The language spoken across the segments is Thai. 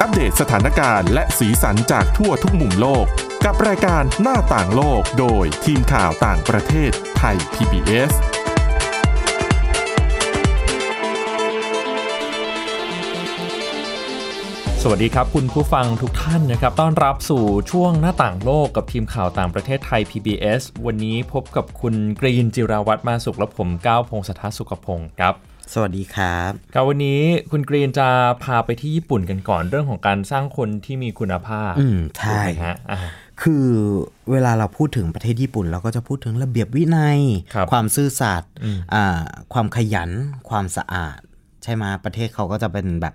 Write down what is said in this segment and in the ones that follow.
อัปเดตสถานการณ์และสีสันจากทั่วทุกมุมโลก กับรายการหน้าต่างโลกโดยทีมข่าวต่างประเทศไทย PBS สวัสดีครับคุณผู้ฟังทุกท่านนะครับ ต้อนรับสู่ช่วงหน้าต่างโลกกับทีมข่าวต่างประเทศไทย PBS วันนี้พบกับคุณกรีนจิราวัตรมาสุขและผมก้าวพงศธรสุขพงศ์ครับ สวัสดีครับครับวันนี้คุณกรีนจะพาไปที่ญี่ปุ่นกันก่อนเรื่องของการสร้างคนที่มีคุณภาพ อืมใช่ถูกไหมฮะอ่าคือเวลาเราพูดถึงประเทศญี่ปุ่น เราก็จะพูดถึงระเบียบวินัยครับความซื่อสัตย์อืมอ่าความขยัน ความสะอาด ใช่ไหมประเทศเขาก็จะเป็นแบบ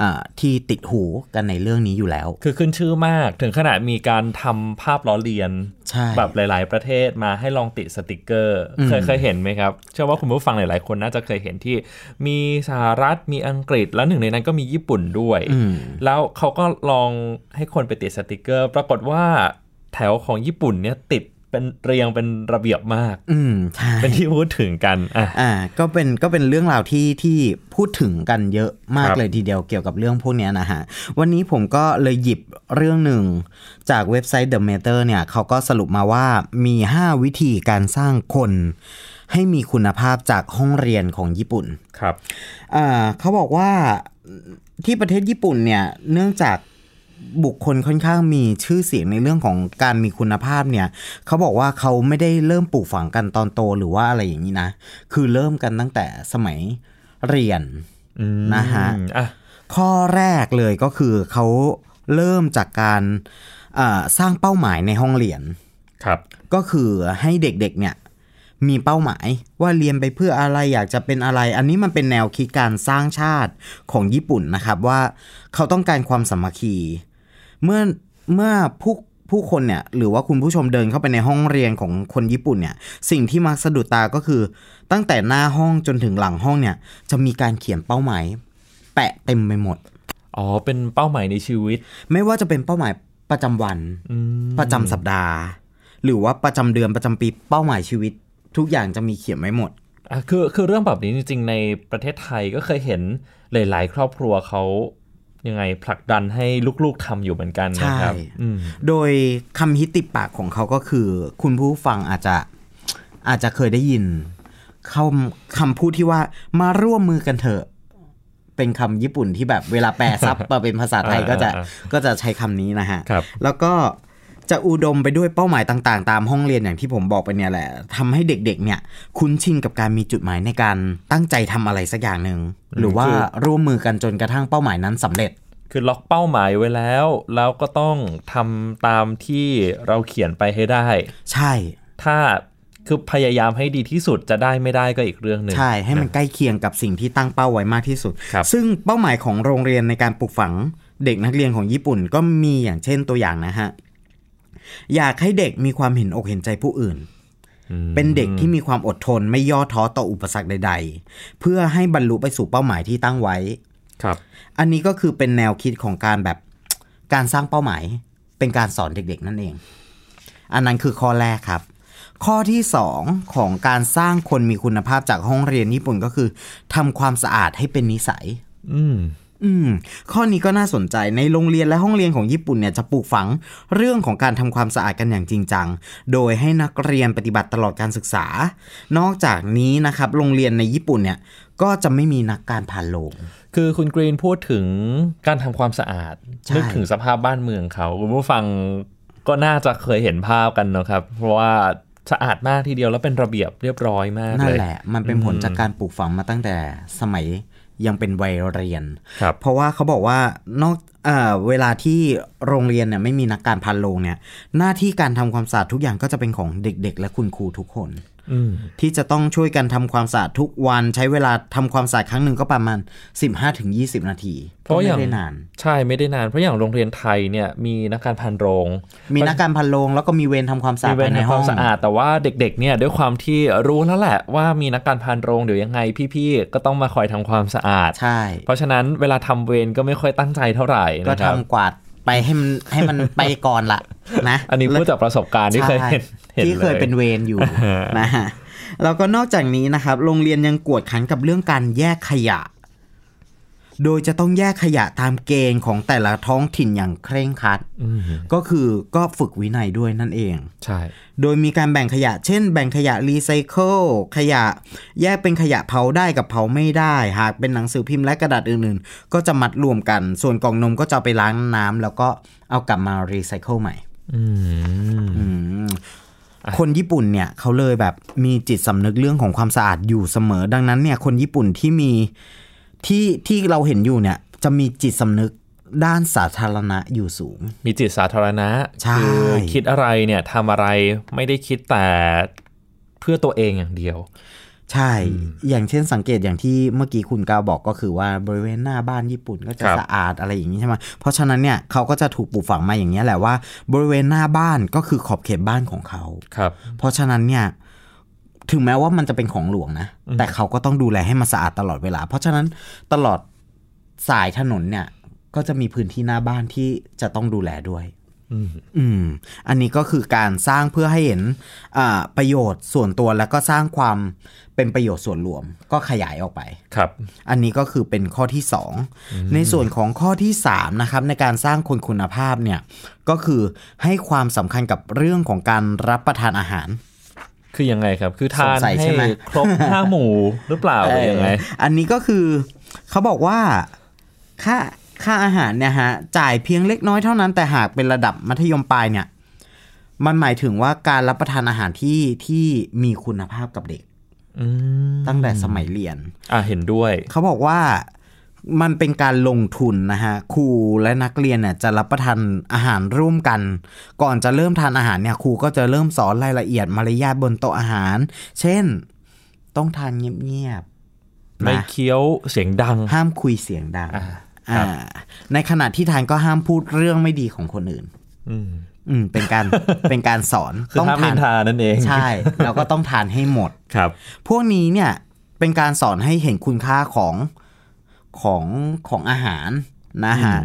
อ่าที่ติดหูกันในเรื่องนี้อยู่แล้ว คือขึ้นชื่อมากถึงขนาดมีการทำภาพล้อเลียนใช่แบบหลาย ๆ ประเทศมาให้ลองติดสติกเกอร์อืมเคยเคยเห็นไหมครับ เชื่อว่าคุณผู้ฟังหลาย ๆ คนน่าจะเคยเห็นที่ มีสหรัฐมีอังกฤษแล้วหนึ่งในนั้นก็มีญี่ปุ่นด้วยอืมแล้วเขาก็ลองให้คนไปติดสติกเกอร์ ปรากฏว่าแถวของญี่ปุ่นเนี่ยติด เป็นเรียงเป็นระเบียบมาก อืมใช่เป็นที่พูดถึงกันอะอ่า ก็เป็นก็เป็นเรื่องราวที่ที่พูดถึงกันเยอะมากครับเลยทีเดียวเกี่ยวกับเรื่องพวกเนี้ยนะฮะ วันนี้ผมก็เลยหยิบเรื่องหนึ่งจากเว็บไซต์ The Matter เนี่ยเขาก็สรุปมาว่ามี 5 วิธีการสร้างคนให้มีคุณภาพจากห้องเรียนของญี่ปุ่น ครับ อ่าเขาบอกว่าที่ประเทศญี่ปุ่นเนี่ย เนื่องจาก บุคคลค่อนข้างมีชื่อเสียงในเรื่องของการมีคุณภาพเนี่ยเขาบอกว่าเขาไม่ได้เริ่มปลูกฝังกันตอนโตหรือว่าอะไรอย่างนี้นะ คือเริ่มกันตั้งแต่สมัยเรียนอืมนะฮะอะข้อแรกเลยก็คือเขาเริ่มจากการอ่าสร้างเป้าหมายในห้องเรียนครับ ก็คือให้เด็กๆเนี่ยมีเป้าหมายว่าเรียนไปเพื่ออะไรอยากจะเป็นอะไร อันนี้มันเป็นแนวคิดการสร้างชาติของญี่ปุ่นนะครับว่าเขาต้องการความสามัคคี เมื่อเมื่อผู้ผู้คนเนี่ยหรือว่าคุณผู้ชมเดินเข้าไปในห้องเรียนของคนญี่ปุ่นเนี่ยสิ่งที่มักสะดุดตาก็คือ ตั้งแต่หน้าห้องจนถึงหลังห้องเนี่ยจะมีการเขียนเป้าหมาย แปะเต็มไปหมดอ๋อเป็นเป้าหมายในชีวิต ไม่ว่าจะเป็นเป้าหมายประจำวันอืมประจำสัปดาห์ หรือว่าประจำเดือนประจำปีเป้าหมายชีวิต ทุกอย่างจะมีเขียนไว้หมดอะคือคือเรื่องแบบนี้จริง ๆ ในประเทศไทยก็เคยเห็นหลาย ๆ ครอบครัวเขา ยังไงผลักดันให้ลูกๆทำอยู่เหมือนกันนะครับใช่อืมโดยคำฮิตติดปากของเขาก็คือ คุณผู้ฟังอาจจะอาจจะเคยได้ยินคำคำพูดที่ว่ามาร่วมมือกันเถอะ เป็นคำญี่ปุ่นที่แบบเวลาแปลซับมาเป็นภาษาไทยก็จะอ่าก็จะใช้คำนี้นะฮะครับแล้วก็ จะอุดมไปด้วยเป้าหมายต่างๆ ตามห้องเรียนอย่างที่ผมบอกไปเนี่ยแหละทำให้เด็กๆ เนี่ย คุ้นชินกับการมีจุดหมายในการตั้งใจทำอะไรสักอย่างหนึ่งหรือว่าคือร่วมมือกันจนกระทั่งเป้าหมายนั้นสำเร็จ คือล็อกเป้าหมายไว้แล้ว แล้วก็ต้องทำตามที่เราเขียนไปให้ได้ ใช่ ถ้าคือพยายามให้ดีที่สุดจะได้ไม่ได้ก็อีกเรื่องหนึ่งใช่ให้มันใกล้เคียงกับสิ่งที่ตั้งเป้าไว้มากที่สุดครับซึ่งเป้าหมายของโรงเรียนในการปลูกฝังเด็กนักเรียนของญี่ปุ่นก็มีอย่างเช่นตัวอย่างนะฮะ อยากให้เด็กมีความเห็นอกเห็นใจผู้อื่นอืมเป็นเด็กที่มีความอดทนไม่ย่อท้อต่ออุปสรรคใด ๆ เพื่อให้บรรลุไปสู่เป้าหมายที่ตั้งไว้ ครับ อันนี้ก็คือเป็นแนวคิดของการแบบการสร้างเป้าหมาย เป็นการสอนเด็ก ๆ นั่นเอง อันนั้นคือข้อแรกครับ ข้อที่สองของการสร้างคนมีคุณภาพจากห้องเรียนญี่ปุ่นก็คือทำความสะอาดให้เป็นนิสัย อืม อืม ข้อนี้ก็น่าสนใจในโรงเรียนและห้องเรียนของญี่ปุ่นเนี่ยจะปลูกฝังเรื่องของการทำความสะอาดกันอย่างจริงจัง โดยให้นักเรียนปฏิบัติตลอดการศึกษา นอกจากนี้นะครับโรงเรียนในญี่ปุ่นเนี่ยก็จะไม่มีนักการผ่านโรงคือคุณกรีนพูดถึงการทำความสะอาดใช่นึกถึงสภาพบ้านเมืองเขาคุณผู้ฟังก็น่าจะเคยเห็นภาพกันเนอะครับ เพราะว่าสะอาดมากทีเดียวแล้วเป็นระเบียบเรียบร้อยมากนั่เลนยแหละ มันเป็นผลจากการปลูกฝังมาตั้งแต่สมัย ยังเป็นวัยเรียนครับเพราะว่าเขาบอกว่านอกเออเวลาที่โรงเรียนเนี่ยไม่มีนักการพันโรงเนี่ยหน้าที่การทำความสะอาดทุกอย่างก็จะเป็นของเด็ก ๆ และคุณครูทุกคนอืม ที่จะต้องช่วยกันทำความสะอาดทุกวันใช้เวลาทำความสะอาดครั้งหนึ่งก็ประมาณ 15-20นาที เพราะก็อย่างไม่ได้นาน ใช่ไม่ได้นาน เพราะอย่างโรงเรียนไทยเนี่ยมีนักการพันโรง มีนักการพันโรงแล้วก็มีเวรทำความสะอามีดเวภารยในทำคห้วาอมงสะอาดแต่ว่าเด็กๆเนี่ยด้วยความที่รู้แล้วแหละว่ามีนักการพันโรงเดี๋ยวยังไงพี่ๆก็ต้องมาคอยทำความสะอาดใช่เพราะฉะนั้นเวลาทำเวรก็ไม่ค่อยตั้งใจเท่าไหร่ก็นะครับทำกวาด ไปให้มันให้มันไปก่อนละนะ อันนี้พูดจากประสบการณ์ที่เคยเห็นใช่เห็นที่เคยลเป็นเวรอยู่นะฮะแล้วก็นอกจากนี้นะครับ โรงเรียนยังกวดขันกับเรื่องการแยกขยะ โดยจะต้องแยกขยะตามเกณฑ์ของแต่ละท้องถิ่นอย่างเคร่งครัดอืมก็คือก็ฝึกวินัยด้วยนั่นเอง ใช่ โดยมีการแบ่งขยะ เช่น แบ่งขยะรีไซเคิลขยะแยกเป็นขยะเผาได้กับเผาไม่ได้ หากเป็นหนังสือพิมพ์และกระดาษอื่นๆ ก็จะมัดรวมกัน ส่วนกล่องนมก็จะเอาไปล้างน้ำแล้วก็เอากลับมารีไซเคิลใหม่อืมอืมคนญี่ปุ่นเนี่ยเขาเลยแบบมีจิตสำนึกเรื่องของความสะอาดอยู่เสมอ ดังนั้นเนี่ยคนญี่ปุ่นที่มี ที่ที่เราเห็นอยู่เนี่ย จะมีจิตสำนึกด้านสาธารณะอยู่สูง มีจิตสาธารณะใช่คือคิดอะไรเนี่ยทำอะไรไม่ได้คิดแต่เพื่อตัวเองอย่างเดียว ใช่ อย่างเช่นสังเกตอย่างที่เมื่อกี้คุณกาวบอกก็คือว่าบริเวณหน้าบ้านญี่ปุ่นก็จะครับสะอาดอะไรอย่างนี้ใช่ไหมเพราะฉะนั้นเนี่ยเขาก็จะถูกปลูกฝังมาอย่างนี้ยแหละว่า บริเวณหน้าบ้านก็คือขอบเขตบ้านของเขาครับ เพราะฉะนั้นเนี่ย ถึงแม้ว่ามันจะเป็นของหลวงนะ แต่เขาก็ต้องดูแลให้มันสะอาดตลอดเวลา เพราะฉะนั้นตลอดสายถนนเนี่ย ก็จะมีพื้นที่หน้าบ้านที่จะต้องดูแลด้วยอืมอืมอันนี้ก็คือการสร้างเพื่อให้เห็นอ่าประโยชน์ส่วนตัวแล้วก็สร้างความเป็นประโยชน์ส่วนรวม ก็ขยายออกไปครับ อันนี้ก็คือเป็นข้อที่ 2 ในส่วนของข้อที่3นะครับในการสร้างคนคุณภาพเนี่ยก็คือให้ความสำคัญกับเรื่องของการรับประทานอาหาร คือยังไงครับ คือทานสงสัยใช่ให้ไหมครบห้าหมู่หรือเปล่าหรือยังไงเอออันนี้ก็คือเขาบอกว่าค่าค่าอาหารเนี่ยฮะจ่ายเพียงเล็กน้อยเท่านั้นแต่หากเป็นระดับมัธยมปลายเนี่ย มันหมายถึงว่าการรับประทานอาหารที่ที่มีคุณภาพกับเด็กอืมตั้งแต่สมัยเรียน อะเห็นด้วย เขาบอกว่า มันเป็นการลงทุนนะฮะครูและนักเรียนเนี่ยจะรับประทานอาหารร่วมกัน ก่อนจะเริ่มทานอาหารเนี่ยครูก็จะเริ่มสอนรายละเอียดมารยาทบนโต๊ะอาหาร เช่น ต้องทานเงียบๆไม่นะเคี้ยวเสียงดัง ห้ามคุยเสียงดังอ่าครับอ่าในขณะที่ทานก็ห้ามพูดเรื่องไม่ดีของคนอื่นอืมอืมเป็นการเป็นการสอนคือห้ามนินทานั่นเองใช่แล้วก็ต้องทานให้หมดครับ พวกนี้เนี่ยเป็นการสอนให้เห็นคุณค่าของ ของของอาหารนะฮะ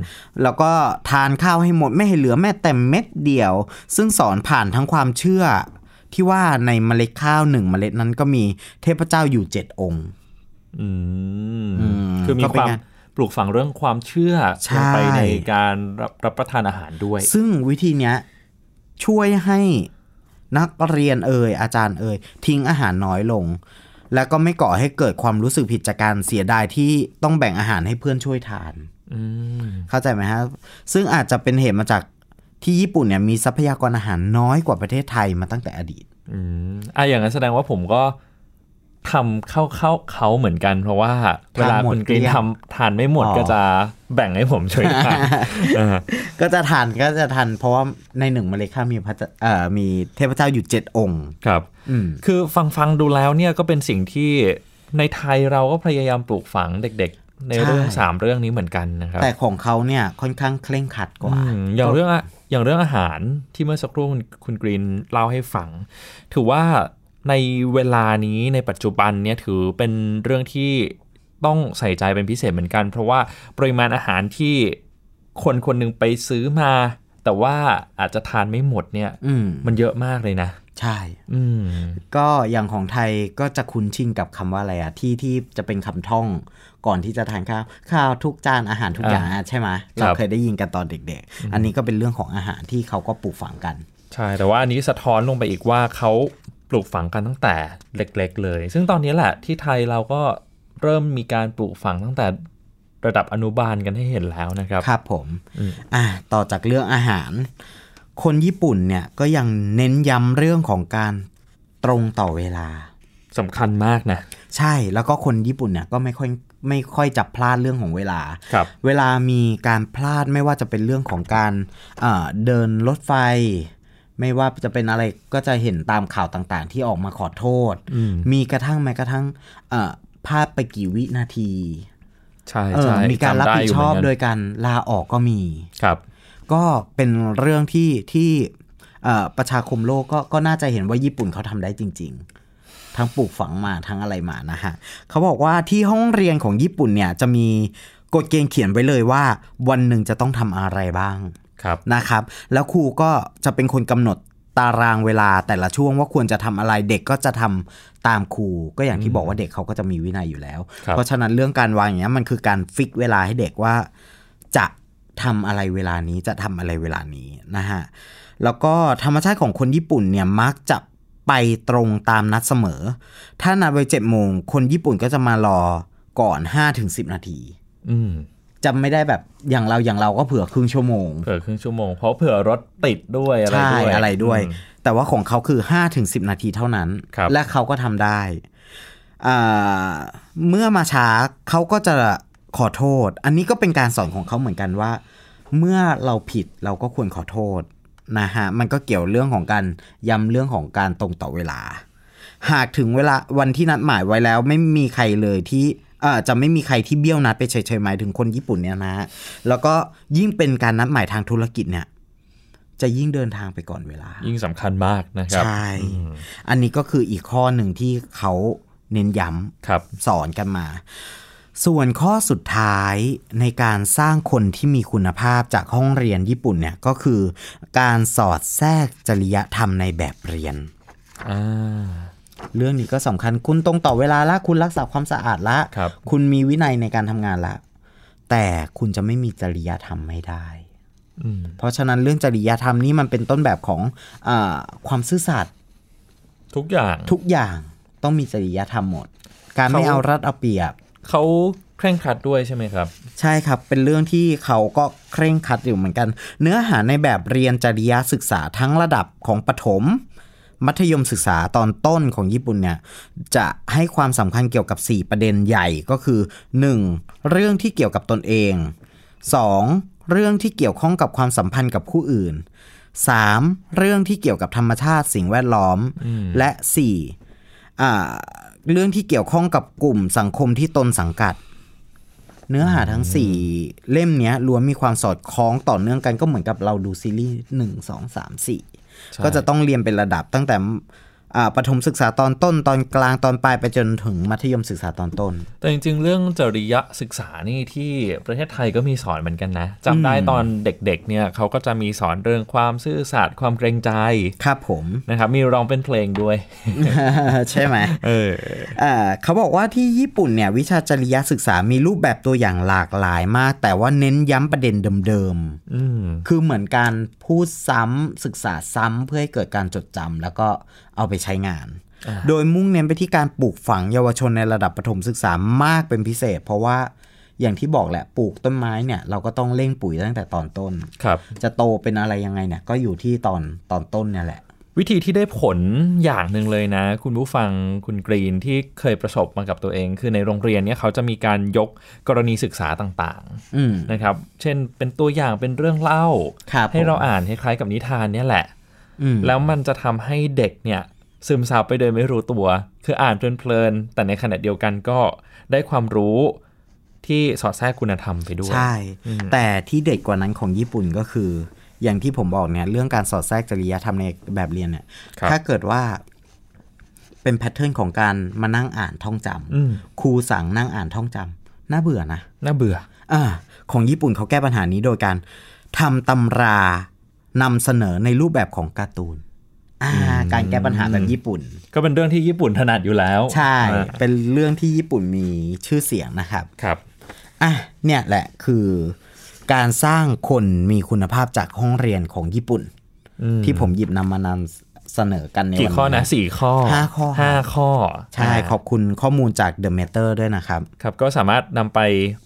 แล้วก็ทานข้าวให้หมดไม่ให้เหลือแม้แต่เม็ดเดียว ซึ่งสอนผ่านทั้งความเชื่อ ที่ว่าในเมล็ดข้าวหนึ่งเมล็ดนั้นก็มีเทพเจ้าอยู่เจ็ดองค์อืมอืมคือมีก็เป็คนวามการปลูกฝังเรื่องความเชื่อใช่ลงไปในการรับรับประทานอาหารด้วย ซึ่งวิธีเนี้ยช่วยให้นักเรียนเอ่ยอาจารย์เอ่ยทิ้งอาหารน้อยลง แล้วก็ไม่ก่อให้เกิดความรู้สึกผิดจากการเสียดายที่ต้องแบ่งอาหารให้เพื่อนช่วยทานอืมเข้าใจไหมฮะซึ่งอาจจะเป็นเหตุมาจากที่ญี่ปุ่นเนี่ยมีทรัพยากรอาหารน้อยกว่าประเทศไทยมาตั้งแต่อดีต อืมอะอย่างนั้นแสดงว่าผมก็ ทำเข้าเข้าเขาเหมือนกัน เพราะว่าเวลาทานหมดคุณกรีนเกลี้ยงทำทานไม่หมดอ๋อก็จะแบ่งให้ผมช่วยทานเออก็จะทานก็จะทานเพราะว่าในหนึ่งเมล็ดข้าวมีพระเจ้าเอ่อมีเทพเจ้าอยู่เจ็ดองค์ครับอืมคือฟังฟังดูแล้วเนี่ยก็เป็นสิ่งที่ในไทยเราก็พยายามปลูกฝังเด็กๆ ในเรื่องใช่สามเรื่องนี้เหมือนกันนะครับ แต่ของเขาเนี่ยค่อนข้างเคร่งครัดกว่าอืมอย่างเรื่องอะอย่างเรื่องอาหารที่เมื่อสักครู่คุณคุณกรีนเล่าให้ฟัง ถือว่า ในเวลานี้ในปัจจุบันเนี่ยถือเป็นเรื่องที่ต้องใส่ใจเป็นพิเศษเหมือนกัน เพราะว่าปริมาณอาหารที่คนคนหนึ่งไปซื้อมา แต่ว่าอาจจะทานไม่หมดเนี่ยอืมมันเยอะมากเลยนะ ใช่ อืมก็อย่างของไทยก็จะคุ้นชินกับคำว่าอะไรอะที่ที่จะเป็นคำท่องก่อนที่จะทานข้าวข้าวทุกจานอาหารทุกอย่างอะใช่ไหมเราเคยได้ยินกันตอนเด็ก ๆ อันนี้ก็เป็นเรื่องของอาหารที่เขาก็ปลูกฝังกัน ใช่ แต่ว่าอันนี้สะท้อนลงไปอีกว่าเขาป ลูกฝังกันตั้งแต่เล็ก ๆ เลย ซึ่งตอนนี้แหละที่ไทยเราก็เริ่มมีการปลูกฝังตั้งแต่ระดับอนุบาลกันให้เห็นแล้วนะครับ ครับผมอืมอะต่อจากเรื่องอาหาร คนญี่ปุ่นเนี่ยก็ยังเน้นย้ำเรื่องของการตรงต่อเวลาสำคัญมากนะ ใช่แล้วก็คนญี่ปุ่นเนี่ยก็ไม่ค่อยไม่ค่อยจะพลาดเรื่องของเวลาครับเวลามีการพลาดไม่ว่าจะเป็นเรื่องของการเอ่อเดินรถไฟ ไม่ว่าจะเป็นอะไรก็จะเห็นตามข่าวต่างๆ ที่ออกมาขอโทษอืมมีกระทั่งแม้กระทั่งเอ่อพลาดไปกี่วินาที ใช่เออใช่มีการรับจำได้ผิดยู่ชอบเหมืนกันโดยการลาออกก็มีครับ ก็เป็นเรื่องที่ที่เอ่อประชาคมโลกก็ก็น่าจะเห็นว่าญี่ปุ่นเขาทำได้จริง ๆ ทั้งปลูกฝังมาทั้งอะไรมานะฮะเขาบอกว่าที่ห้องเรียนของญี่ปุ่นเนี่ยจะมีกฎเกณฑ์เขียนไว้เลยว่า วันหนึ่งจะต้องทำอะไรบ้างครับ นะครับ แล้วครูก็จะเป็นคนกำหนดตารางเวลาแต่ละช่วงว่าควรจะทำอะไรเด็กก็จะทำตามครูก็อย่างที่บอกว่าเด็กเขาก็จะมีวินัยอยู่แล้วครับเพราะฉะนั้นเรื่องการวางอย่างเงี้ยมันคือการฟิกเวลาให้เด็กว่าจะทำอะไรเวลานี้จะทำอะไรเวลานี้นะฮะแล้วก็ธรรมชาติของคนญี่ปุ่นเนี่ยมักจะไปตรงตามนัดเสมอ ถ้านัดไว้เจ็ดโมงคนญี่ปุ่นก็จะมารอก่อน5ถึง10นาทีอืม จำไม่ได้แบบอย่างเราอย่างเราก็เผื่อครึ่งชั่วโมง เผื่อครึ่งชั่วโมง เพราะเผื่อรถติดด้วยอะไรใช่ด้วยอะไรด้วยอืมแต่ว่าของเขาคือ5ถึง10นาทีเท่านั้นครับและเขาก็ทำได้อ่าเมื่อมาช้าเขาก็จะขอโทษ อันนี้ก็เป็นการสอนของเขาเหมือนกันว่า เมื่อเราผิดเราก็ควรขอโทษนะฮะ มันก็เกี่ยวเรื่องของการย้ำเรื่องของการตรงต่อเวลา หากถึงเวลาวันที่นัดหมายไว้แล้ว ไม่มีใครเลยที่เอ่อ จะไม่มีใครที่เบี้ยวนัดไปเฉยๆหมายถึงคนญี่ปุ่นเนี่ยนะฮะแล้วก็ยิ่งเป็นการนัดหมายทางธุรกิจเนี่ยจะยิ่งเดินทางไปก่อนเวลา ยิ่งสำคัญมากนะครับใช่อันนี้ก็คืออีกข้อหนึ่งที่เขาเน้นย้ครับำสอนกันมา ส่วนข้อสุดท้ายในการสร้างคนที่มีคุณภาพจากห้องเรียนญี่ปุ่นเนี่ยก็คือ การสอดแทรกจริยธรรมในแบบเรียนอ่า เรื่องนี้ก็สำคัญคุณตรงต่อเวลาละคุณรักษาความสะอาดละครับคุณมีวินัยในการทำงานละ แต่คุณจะไม่มีจริยธรรมไม่ได้อืมเพราะฉะนั้นเรื่องจริยธรรมนี่มันเป็นต้นแบบของอาความซื่อสัตย์ทุกอย่างทุกอย่างต้องมีจริยธรรมหมด การไม่เขาเอารัดเอาเปรียบเขาเคร่งครัดด้วยใช่ไหมครับ ใช่ครับ เป็นเรื่องที่เขาก็เคร่งครัดอยู่เหมือนกัน เนื้อหาในแบบเรียนจริยศึกษาทั้งระดับของประถม มัธยมศึกษาตอนต้นของญี่ปุ่นเนี่ยจะให้ความสำคัญเกี่ยวกับ 4 ประเด็นใหญ่ก็คือ 1. เรื่องที่เกี่ยวกับตนเอง 2. เรื่องที่เกี่ยวข้องกับความสัมพันธ์กับผู้อื่น 3. เรื่องที่เกี่ยวกับธรรมชาติสิ่งแวดล้อมและ 4. อ่าเรื่องที่เกี่ยวข้องกับกลุ่มสังคมที่ตนสังกัด เนื้อหาทั้ง4เล่มเนี้ยล้วนมีความสอดคล้องต่อเนื่องกันก็เหมือนกับเราดูซีรีส์หนึ่งสองสามสี่ใช่ ก็จะต้องเรียนเป็นระดับตั้งแต่ ประถมศึกษาตอนต้นตอนกลางตอนปลายไปจนถึงมัธยมศึกษาตอนต้น แต่จริง ๆ เรื่องจริยศึกษานี่ที่ประเทศไทยก็มีสอนเหมือนกันนะจำได้ตอนเด็กๆเนี่ยเขาก็จะมีสอนเรื่องความซื่อสัตย์ความเกรงใจครับผมนะครับมีร้องเป็นเพลงด้วย ใช่ไหมเอออ่าเขาบอกว่าที่ญี่ปุ่นเนี่ยวิชาจริยศึกษามีรูปแบบตัวอย่างหลากหลายมาก แต่ว่าเน้นย้ำประเด็นเดิมอืมๆคือเหมือนการพูดซ้ำศึกษาซ้ำเพื่อให้เกิดการจดจำแล้วก็ เอาไปใช้งาน โดยมุ่งเน้นไปที่การปลูกฝังเยาวชนในระดับประถมศึกษามากเป็นพิเศษ เพราะว่าอย่างที่บอกแหละปลูกต้นไม้เนี่ย เราก็ต้องเร่งปุ๋ยตั้งแต่ตอนต้นครับ จะโตเป็นอะไรยังไงเนี่ย ก็อยู่ที่ตอนตอนต้นเนี่ยแหละ วิธีที่ได้ผลอย่างหนึ่งเลยนะ คุณผู้ฟังคุณกรีนที่เคยประสบมากับตัวเอง คือในโรงเรียนเนี่ยเขาจะมีการยกกรณีศึกษาต่างอืมๆนะครับ เช่นเป็นตัวอย่างเป็นเรื่องเล่าครับให้เราผมอ่านคล้ายๆกับนิทานเนี่ยแหละอืม แล้วมันจะทำให้เด็กเนี่ยซึมซับไปโดยไม่รู้ตัว คืออ่านเพลินๆแต่ในขณะเดียวกันก็ได้ความรู้ที่สอดแทรกคุณธรรมไปด้วย ใช่ แต่ที่เด็ดกว่านั้นของญี่ปุ่นก็คือ อย่างที่ผมบอกเนี่ยเรื่องการสอดแทรกจริยธรรมในแบบเรียนเนี่ยครับถ้าเกิดว่าเป็นแพทเทิร์นของการมานั่งอ่านท่องจำอืมครูสั่งนั่งอ่านท่องจำน่าเบื่อนะ น่าเบื่อ อ่า ของญี่ปุ่นเขาแก้ปัญหานี้โดยการทำตำรา นำเสนอในรูปแบบของการ์ตูนอ่าการแก้ปัญหาแบบญี่ปุ่น ก็เป็นเรื่องที่ญี่ปุ่นถนัดอยู่แล้ว ใช่อ่าเป็นเรื่องที่ญี่ปุ่นมีชื่อเสียงนะครับครับอะเนี่ยแหละคือการสร้างคนมีคุณภาพจากห้องเรียนของญี่ปุ่นอืมที่ผมหยิบนำมานำ เสนอกันในกี่วันข้อนะนี้สี่ข้อห้าข้อห้าข้อ ใช่ขอบคุณข้อมูลจาก The Matter ด้วยนะครับ ครับก็สามารถนำไป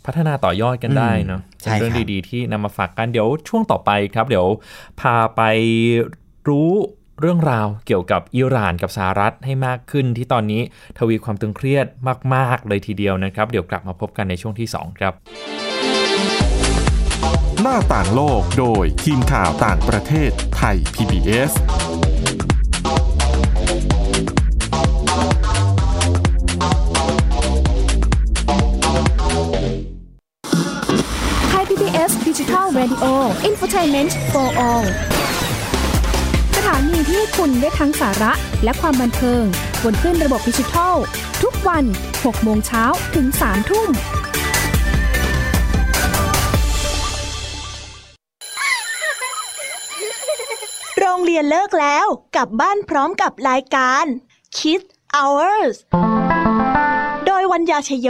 พัฒนาต่อยอดกันได้เนาะใช่เป็นเรื่องครับดีๆ ที่นำมาฝากกันเดี๋ยวช่วงต่อไปครับ เดี๋ยวพาไปรู้เรื่องราวเกี่ยวกับอิหร่านกับสหรัฐให้มากขึ้นที่ตอนนี้ทวีความตึงเครียดมาก ๆ เลยทีเดียวนะครับ เดี๋ยวกลับมาพบกันในช่วงที่ 2 ครับ หน้าต่างโลกโดยทีมข่าวต่างประเทศไทย PBS Radio Infotainment for All สถานีที่ให้คุณได้ทั้งสาระและความบันเทิงบนขึ้นระบบดิจิทัล ทุกวัน 6 โมงเช้าถึง 3 ทุ่มโรงเรียนเลิกแล้วกลับบ้านพร้อมกับรายการ Kids Hours โดยวัญญาชยโย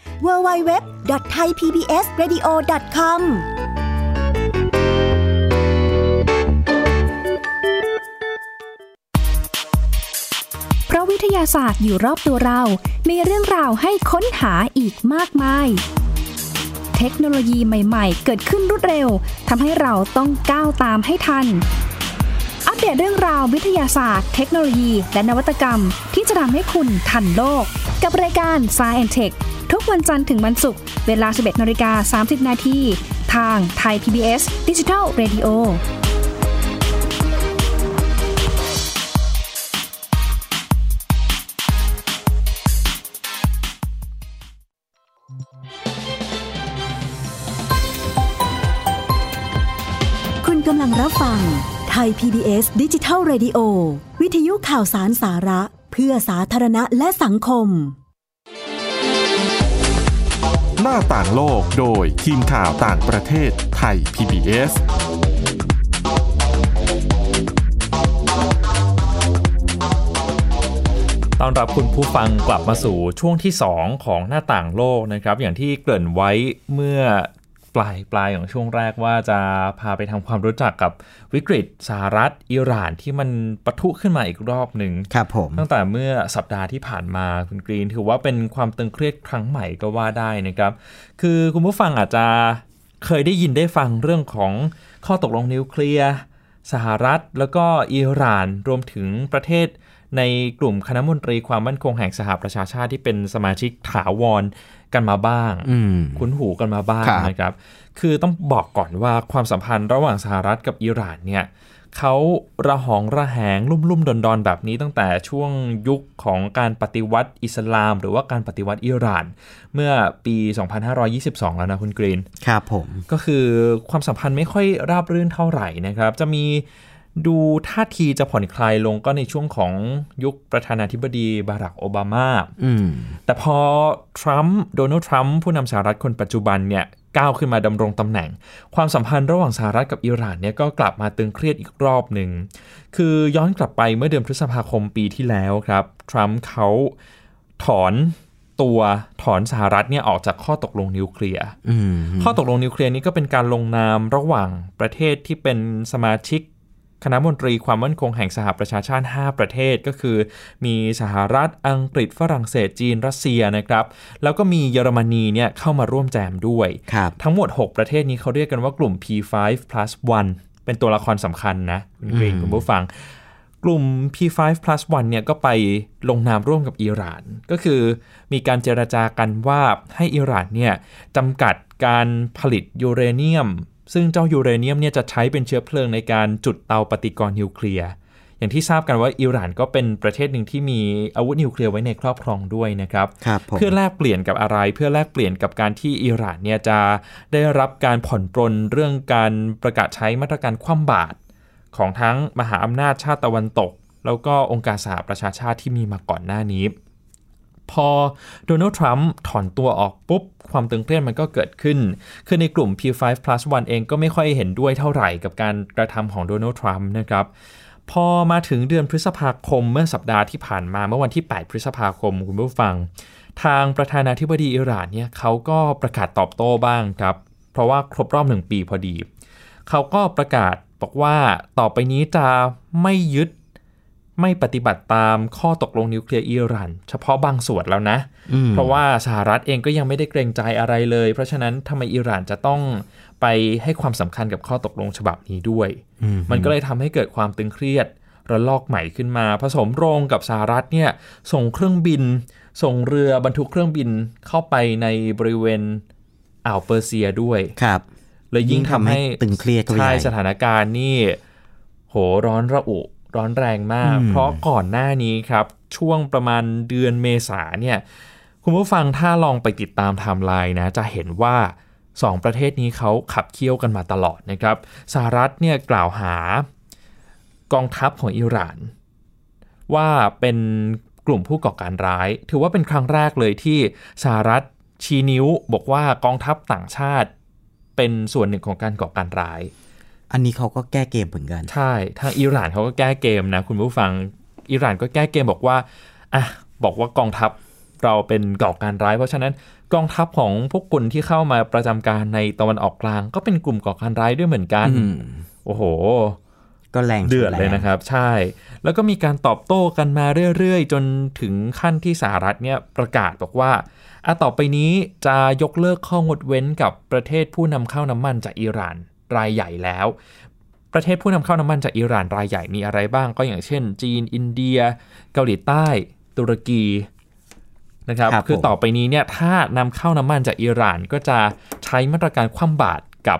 www.thaipbsradio.com เพราะวิทยาศาสตร์อยู่รอบตัวเรา มีเรื่องราวให้ค้นหาอีกมากมาย เทคโนโลยีใหม่ ๆ เกิดขึ้นรวดเร็ว ทำให้เราต้องก้าวตามให้ทันอัปเดตเรื่องราววิทยาศาสตร์ เทคโนโลยี และนวัตกรรม ที่จะทำให้คุณทันโลก กับรายการ s c i e n t e c h ทุกวันจันทร์ถึงวันศุกร์ เวลา 11นาฬิกา30 นาทีทางไทย PBS Digital Radio คุณกำลังรับฟังไทย PBS ดิจิทัล Radio วิทยุข่าวสารสาระ เพื่อสาธารณะและสังคม หน้าต่างโลกโดยทีมข่าวต่างประเทศไทย PBS ต้อนรับคุณผู้ฟังกลับมาสู่ช่วงที่ 2 ของหน้าต่างโลกนะครับ อย่างที่เกริ่นไว้เมื่อ ปลายปลายของช่วงแรกว่าจะพาไปทำความรู้จักกับวิกฤตสหรัฐอิหร่านที่มันปะทุขึ้นมาอีกรอบหนึ่งครับผมตั้งแต่เมื่อสัปดาห์ที่ผ่านมาคุณกรีน ถือว่าเป็นความตึงเครียดครั้งใหม่ก็ว่าได้นะครับ คือคุณผู้ฟังอาจจะเคยได้ยินได้ฟังเรื่องของข้อตกลงนิวเคลียร์สหรัฐ แล้วก็อิหร่านรวมถึงประเทศในกลุ่มคณะมนตรีความมั่นคงแห่งสหประชาชาติที่เป็นสมาชิกถาวร กันมาบ้างอืมคุ้นหูกันมาบ้างครับนะครับ คือต้องบอกก่อนว่าความสัมพันธ์ระหว่างสหรัฐกับอิหร่านเนี่ยเขาระหองระแหงลุ่มลุ่มๆดอนดอนๆ แบบนี้ตั้งแต่ช่วงยุคของการปฏิวัติอิสลาม หรือว่าการปฏิวัติอิหร่าน เมื่อปี 2522 แล้วนะคุณกรีน ครับผม ก็คือความสัมพันธ์ไม่ค่อยราบรื่นเท่าไหร่นะครับ จะมี ดูท่าทีจะผ่อนคลายลงก็ในช่วงของยุคประธานาธิบดีบารักโอบามาอืมแต่พอทรัมป์โดนัลด์ทรัมป์ผู้นำสหรัฐคนปัจจุบันเนี่ยก้าวขึ้นมาดำรงตำแหน่ง ความสัมพันธ์ระหว่างสหรัฐกับอิหร่านเนี่ยก็กลับมาตึงเครียดอีกรอบหนึ่ง คือย้อนกลับไปเมื่อเดือนพฤษภาคมปีที่แล้วครับ ทรัมป์เขาถอนตัวถอนสหรัฐเนี่ยออกจากข้อตกลงนิวเคลียร์อืมข้อตกลงนิวเคลียร์นี้ก็เป็นการลงนามระหว่างประเทศที่เป็นสมาชิก คณะมนตรีความมั่นคงแห่งสหประชาชาติ 5 ประเทศก็คือ มีสหรัฐอังกฤษฝรั่งเศสจีนรัสเซียนะครับ แล้วก็มีเยอรมนีเนี่ยเข้ามาร่วมแจมด้วยครับทั้งหมด 6 ประเทศนี้เขาเรียกกันว่ากลุ่ม P5 plus 1เป็นตัวละครสำคัญนะคุณกรีนอืมคุณผู้ฟัง กลุ่ม P5 plus 1เนี่ยก็ไปลงนามร่วมกับอิหร่าน ก็คือมีการเจรจากันว่าให้อิหร่านเนี่ยจำกัดการผลิตยูเรเนียม ซึ่งเจ้ายูเรเนียมเนี่ยจะใช้เป็นเชื้อเพลิงในการจุดเตาปฏิกรณ์นิวเคลียร์อย่างที่ทราบกันว่าอิหร่านก็เป็นประเทศหนึ่งที่มีอาวุธนิวเคลียร์ไว้ในครอบครองด้วยนะครับครับผมเพื่อแลกเปลี่ยนกับอะไร เพื่อแลกเปลี่ยนกับการที่อิหร่านเนี่ยจะได้รับการผ่อนปรนเรื่องการประกาศใช้มาตรการคว่ำบาตรของทั้งมหาอำนาจชาติตะวันตก แล้วก็องค์การสหประชาชาติที่มีมาก่อนหน้านี้ พอโดนัลด์ทรัมป์ถอนตัวออกปุ๊บ ความตึงเครียดมันก็เกิดขึ้น คือในกลุ่ม P5 plus 1เองก็ไม่ค่อยเห็นด้วยเท่าไหร่กับการกระทำของโดนัลด์ทรัมป์นะครับ พอมาถึงเดือนพฤษภาคมเมื่อสัปดาห์ที่ผ่านมาเมื่อวันที่ 8 พฤษภาคมคุณผู้ฟัง ทางประธานาธิบดีอิหร่านเนี่ยเขาก็ประกาศตอบโต้บ้างครับ เพราะว่าครบรอบหนึ่งปีพอดี เขาก็ประกาศบอกว่าต่อไปนี้จะไม่ยึด ไม่ปฏิบัติตามข้อตกลงนิวเคลียร์อิหร่านเฉพาะบางส่วนแล้วนะอืมเพราะว่าสหรัฐเองก็ยังไม่ได้เกรงใจอะไรเลย เพราะฉะนั้นทำไมอิหร่านจะต้องไปให้ความสำคัญกับข้อตกลงฉบับนี้ด้วยอืมมันก็เลยทำให้เกิดความตึงเครียดระลอกใหม่ขึ้นมา ผสมโรงกับสหรัฐเนี่ยส่งเครื่องบิน ส่งเรือบรรทุกเครื่องบินเข้าไปในบริเวณอ่าวเปอร์เซียด้วยครับเลยยิ่งทำให้ตึงเครียดเข้าไปใช่ใหญ่สถานการณ์นี่โหร้อนระอุ ร้อนแรงมากอืมเพราะก่อนหน้านี้ครับ ช่วงประมาณเดือนเมษาเนี่ย คุณผู้ฟังถ้าลองไปติดตามไทม์ไลน์นะ จะเห็นว่าสองประเทศนี้เขาขับเคี่ยวกันมาตลอดนะครับสหรัฐเนี่ยกล่าวหากองทัพของอิหร่าน ว่าเป็นกลุ่มผู้ก่อการร้าย ถือว่าเป็นครั้งแรกเลยที่สหรัฐชี้นิ้ว บอกว่ากองทัพต่างชาติ เป็นส่วนหนึ่งของการก่อการร้าย อันนี้เขาก็แก้เกมเหมือนกัน ใช่ทางอิหร่านเขาก็แก้เกมนะ คุณผู้ฟังอิหร่านก็แก้เกมบอกว่าอะบอกว่ากองทัพเราเป็นก่อการร้าย เพราะฉะนั้นกองทัพของพวกคุณที่เข้ามาประจำการในตะวันออกกลาง ก็เป็นกลุ่มก่อการร้ายด้วยเหมือนกันอืมโอ้โห ก็แรงเดือดแงเลยนะครับ ใช่ แล้วก็มีการตอบโต้กันมาเรื่อยๆ จนถึงขั้นที่สหรัฐเนี่ยประกาศบอกว่าอะต่อไปนี้จะยกเลิกข้องดเว้นกับประเทศผู้นำเข้าน้ำมันจากอิหร่าน รายใหญ่แล้ว ประเทศผู้นำเข้าน้ำมันจากอิหร่านรายใหญ่มีอะไรบ้าง ก็อย่างเช่น จีน อินเดีย เกาหลีใต้ ตุรกีนะครับครับคือผมต่อไปนี้เนี่ยถ้านำเข้าน้ำมันจากอิหร่านก็จะใช้มาตรการคว่ำบาตรกับ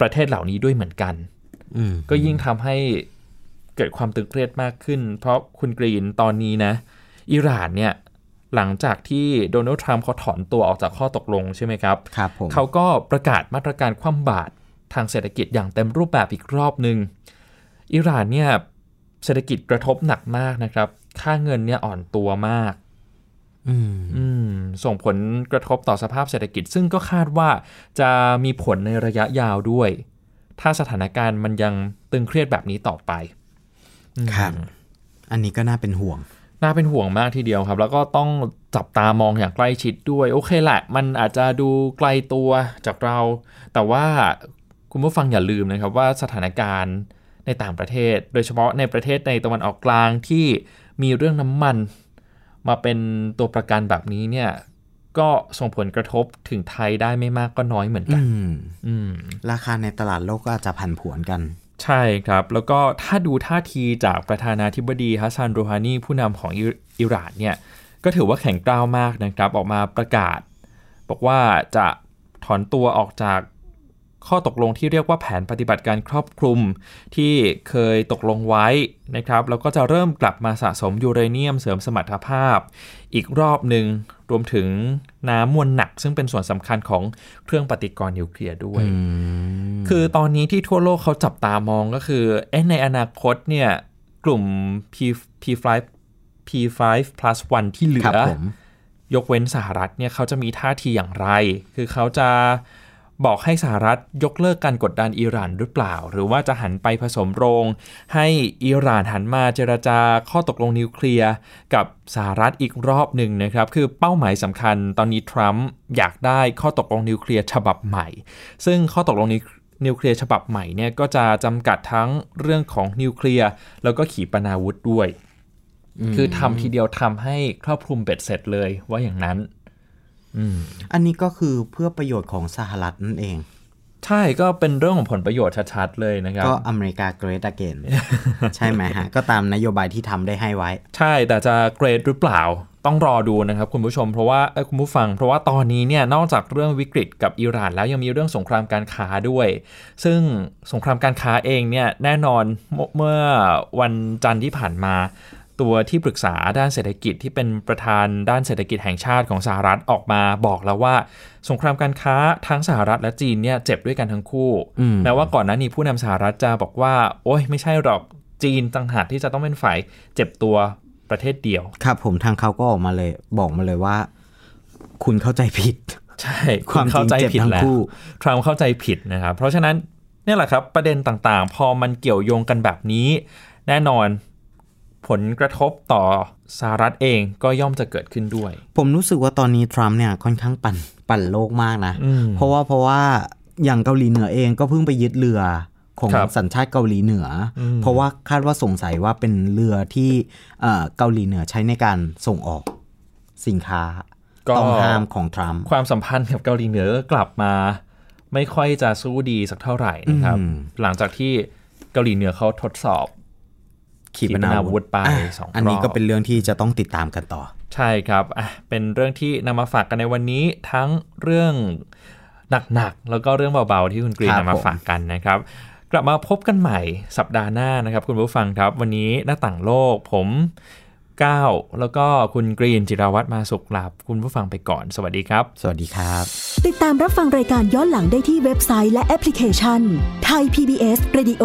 ประเทศเหล่านี้ด้วยเหมือนกันอืมก็ยิ่งทำให้เกิดความตึงเครียดมากขึ้น เพราะคุณกรีนตอนนี้นะอิหร่านเนี่ยหลังจากที่โดนัลด์ทรัมป์เขาถอนตัวออกจากข้อตกลงใช่ไหมครับครับผมเขาก็ประกาศมาตรการคว่ำบาตร ทางเศรษฐกิจอย่างเต็มรูปแบบอีกรอบหนึ่งอิหร่านเนี่ยเศรษฐกิจกระทบหนักมากนะครับ ค่าเงินเนี่ยอ่อนตัวมากอืมอืม ส่งผลกระทบต่อสภาพเศรษฐกิจ ซึ่งก็คาดว่าจะมีผลในระยะยาวด้วย ถ้าสถานการณ์มันยังตึงเครียดแบบนี้ต่อไป ครับ อันนี้ก็น่าเป็นห่วง น่าเป็นห่วงมากทีเดียวครับ แล้วก็ต้องจับตามองอย่างใกล้ชิดด้วย โอเคแหละ มันอาจจะดูไกลตัวจากเรา แต่ว่า คุณผู้ฟังอย่าลืมนะครับว่าสถานการณ์ในต่างประเทศ โดยเฉพาะในประเทศในตะวันออกกลางที่มีเรื่องน้ำมัน มาเป็นตัวประกันแบบนี้เนี่ยก็ส่งผลกระทบถึงไทยได้ไม่มากก็น้อยเหมือนกัอืนมอืมราคาในตลาดโลกก็อาจจะผันผวนกัน ใช่ครับ แล้วก็ถ้าดูท่าทีจากประธานาธิบดีฮัสซันโรฮานีผู้นำของอิอิหร่านเนี่ยก็ถือว่าแข็งกร้าวมากนะครับ ออกมาประกาศ บอกว่าจะถอนตัวออกจาก ข้อตกลงที่เรียกว่าแผนปฏิบัติการครอบคลุม ที่เคยตกลงไว้นะครับแล้วก็จะเริ่มกลับมาสะสมยูเรเนียมเสริมสมรรถภาพ อีกรอบหนึ่งรวมถึงน้ำมวลหนัก ซึ่งเป็นส่วนสำคัญของเครื่องปฏิกรณ์นิวเคลียร์ด้วยอืมคือตอนนี้ที่ทั่วโลกเขาจับตามองก็คือเอ๊ะในอนาคตเนี่ยกลุ่ม P P5 P5 plus 1ที่เหลืครับอผมยกเว้นสหรัฐเนี่ยเขาจะมีท่าทีอย่างไร คือเขาจะ บอกให้สหรัฐยกเลิกการกดดันอิหร่านหรือเปล่า หรือว่าจะหันไปผสมโรง ให้อิหร่านหันมาเจรจาข้อตกลงนิวเคลียร์กับสหรัฐอีกรอบหนึ่งนะครับ คือเป้าหมายสำคัญตอนนี้ทรัมป์อยากได้ข้อตกลงนิวเคลียร์ฉบับใหม่ ซึ่งข้อตกลงนิวนิวเคลียร์ฉบับใหม่เนี่ยก็จะจำกัดทั้งเรื่องของนิวเคลียร์แล้วก็ขีปนาวุธด้วย คือทำทีเดียวทำให้ครอบคลุมเบ็ดเสร็จเลยว่าอย่างนั้น อืมอันนี้ก็คือเพื่อประโยชน์ของสหรัฐนั่นเอง ใช่ก็เป็นเรื่องของผลประโยชน์ชัดๆเลยนะครับ ก็อเมริกาเกรด a เกนใช่ไหมฮะ ก็ตามนโยบายที่ทำได้ให้ไว้ ใช่แต่จะเกรดหรือเปล่าต้องรอดูนะครับคุณผู้ชมเพราะว่าเอ้ยคุณผู้ฟัง เพราะว่าตอนนี้เนี่ยนอกจากเรื่องวิกฤตกับอิหร่านแล้วยังมีเรื่องสงครามการค้าด้วย ซึ่งสงครามการค้าเองเนี่ยแน่นอนเมื่อเมื่อวันจันทร์ที่ผ่านมา ตัวที่ปรึกษาด้านเศรษฐกิจที่เป็นประธานด้านเศรษฐกิจแห่งชาติของสหรัฐออกมาบอกแล้วว่า สงครามการค้าทั้งสหรัฐและจีนเนี่ยเจ็บด้วยกันทั้งคู่อืมแม้ว่าก่อนหน้านี้ผู้นำสหรัฐจะบอกว่า โอ้ยไม่ใช่หรอกจีนต่างหากที่จะต้องเป็นฝ่ายเจ็บตัวประเทศเดียว ครับผมทางเขาก็ออกมาเลยบอกมาเลยว่า คุณเข้าใจผิด ใช่ความจริงเข้าใจเจ็บผิดทั้งแล้วคู่ทรัมป์เข้าใจผิดนะครับเพราะฉะนั้นเนี่ยแหละครับประเด็นต่างๆ พอมันเกี่ยวโยงกันแบบนี้ แน่นอน ผลกระทบต่อสหรัฐเองก็ย่อมจะเกิดขึ้นด้วย ผมรู้สึกว่าตอนนี้ทรัมป์เนี่ยค่อนข้างปั่นปั่นโลกมากนะอืมเพราะว่าเพราะว่าอย่างเกาหลีเหนือเองก็เพิ่งไปยึดเรือของครับสัญชาติเกาหลีเหนืออมเพราะว่าคาดว่าสงสัยว่าเป็นเรือที่เอ่อเกาหลีเหนือใช้ในการส่งออกสินค้าก็ต้องห้ามของทรัมป์ความสัมพันธ์กับเกาหลีเหนือก็กลับมา ไม่ค่อยจะสู้ดีสักเท่าไหร่นะครับอืมหลังจากที่เกาหลีเหนือเขาทดสอบ ขีปนาวุธไปอะสองอันนี้รบก็เป็นเรื่องที่จะต้องติดตามกันต่อ ใช่ครับอะเป็นเรื่องที่นำมาฝากกันในวันนี้ทั้งเรื่องหนักๆแล้วก็เรื่องเบาๆที่คุณกรีนครับนำมาผมฝากกันนะครับ กลับมาพบกันใหม่สัปดาห์หน้านะครับ คุณผู้ฟังครับ วันนี้หน้าต่างโลกผมก้าวแล้วก็คุณกรีนจิราวัตรมาสุขลาบคุณผู้ฟังไปก่อน สวัสดีครับ สวัสดีครับ ติดตามรับฟังรายการย้อนหลังได้ที่เว็บไซต์และแอปพลิเคชันไทย PBS Radio